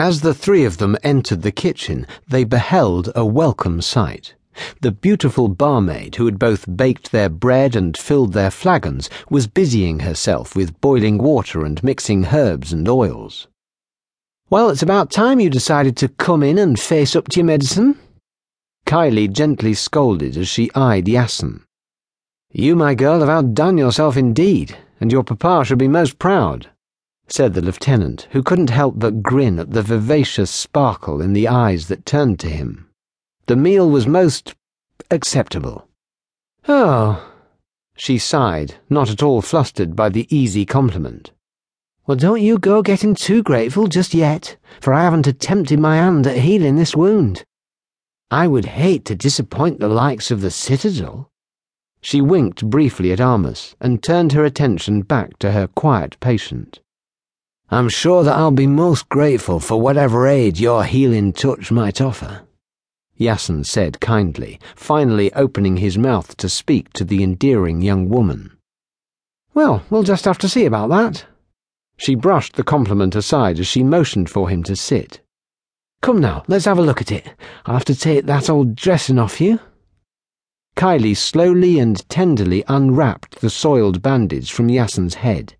As the three of them entered the kitchen, they beheld a welcome sight. The beautiful barmaid, who had both baked their bread and filled their flagons, was busying herself with boiling water and mixing herbs and oils. Well, it's about time you decided to come in and face up to your medicine. Kylie gently scolded as she eyed Yassen. You, my girl, have outdone yourself indeed, and your papa should be most proud said the lieutenant, who couldn't help but grin at the vivacious sparkle in the eyes that turned to him. The meal was most acceptable. Oh, she sighed, not at all flustered by the easy compliment. Well, don't you go getting too grateful just yet, for I haven't attempted my hand at healing this wound. I would hate to disappoint the likes of the Citadel. She winked briefly at Armus and turned her attention back to her quiet patient. I'm sure that I'll be most grateful for whatever aid your healing touch might offer. Yassen said kindly, finally opening his mouth to speak to the endearing young woman. Well, we'll just have to see about that. She brushed the compliment aside as she motioned for him to sit. Come now, let's have a look at it. I'll have to take that old dressing off you. Kylie slowly and tenderly unwrapped the soiled bandage from Yassen's head.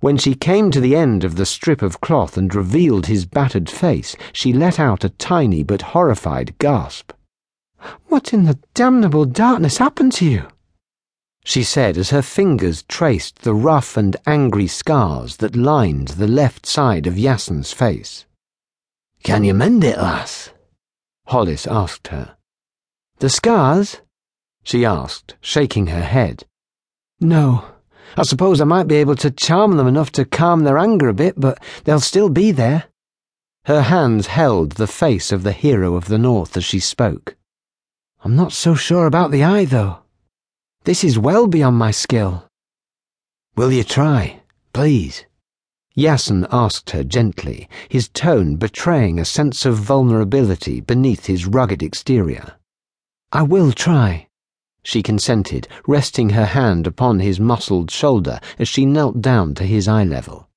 When she came to the end of the strip of cloth and revealed his battered face, she let out a tiny but horrified gasp. What in the damnable darkness happened to you? She said as her fingers traced the rough and angry scars that lined the left side of Yassen's face. Can you mend it, lass? Hollis asked her. The scars? She asked, shaking her head. No. I suppose I might be able to charm them enough to calm their anger a bit, but they'll still be there. Her hands held the face of the hero of the North as she spoke. I'm not so sure about the eye, though. This is well beyond my skill. Will you try, please? Yassen asked her gently, his tone betraying a sense of vulnerability beneath his rugged exterior. I will try she consented, resting her hand upon his muscled shoulder as she knelt down to his eye level.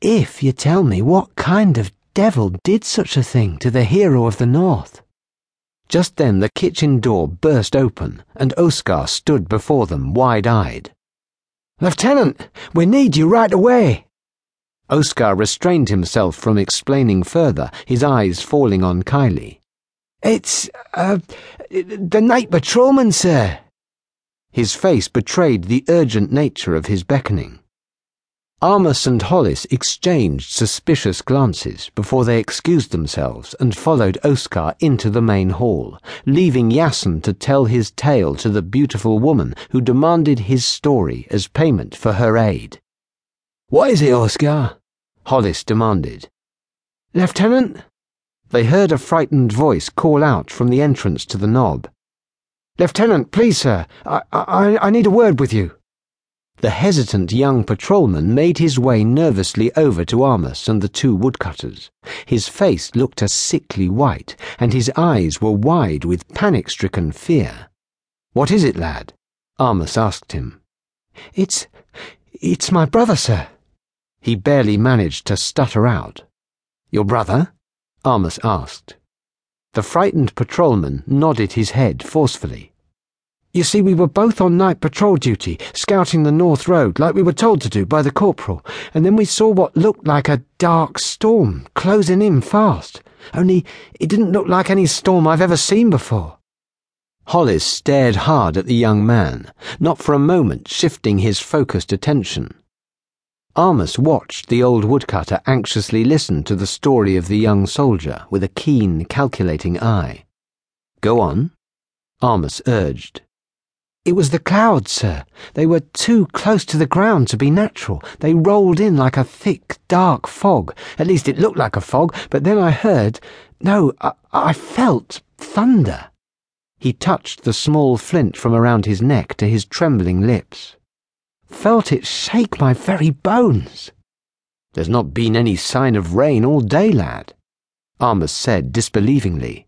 If you tell me what kind of devil did such a thing to the hero of the North. Just then the kitchen door burst open, and Oskar stood before them wide eyed. Lieutenant, we need you right away. Oskar restrained himself from explaining further, his eyes falling on Kylie. It's, uh, the night patrolman, sir. His face betrayed the urgent nature of his beckoning. Armus and Hollis exchanged suspicious glances before they excused themselves and followed Oskar into the main hall, leaving Yassen to tell his tale to the beautiful woman who demanded his story as payment for her aid. What is it, Oskar? Hollis demanded. Lieutenant? They heard a frightened voice call out from the entrance to the knob. Lieutenant, please, sir, I, I, I need a word with you. The hesitant young patrolman made his way nervously over to Armus and the two woodcutters. His face looked a sickly white, and his eyes were wide with panic stricken fear. What is it, lad? Armus asked him. It's. it's my brother, sir. He barely managed to stutter out. Your brother? Armus asked. The frightened patrolman nodded his head forcefully. You see, we were both on night patrol duty, scouting the North Road, like we were told to do by the corporal, and then we saw what looked like a dark storm closing in fast. Only it didn't look like any storm I've ever seen before. Hollis stared hard at the young man, not for a moment shifting his focused attention. Armus watched the old woodcutter anxiously listen to the story of the young soldier with a keen, calculating eye. Go on, Armus urged. It was the clouds, sir. They were too close to the ground to be natural. They rolled in like a thick, dark fog. At least it looked like a fog, but then I heard, no, I, I felt thunder. He touched the small flint from around his neck to his trembling lips felt it shake my very bones. There's not been any sign of rain all day, lad, Armus said disbelievingly.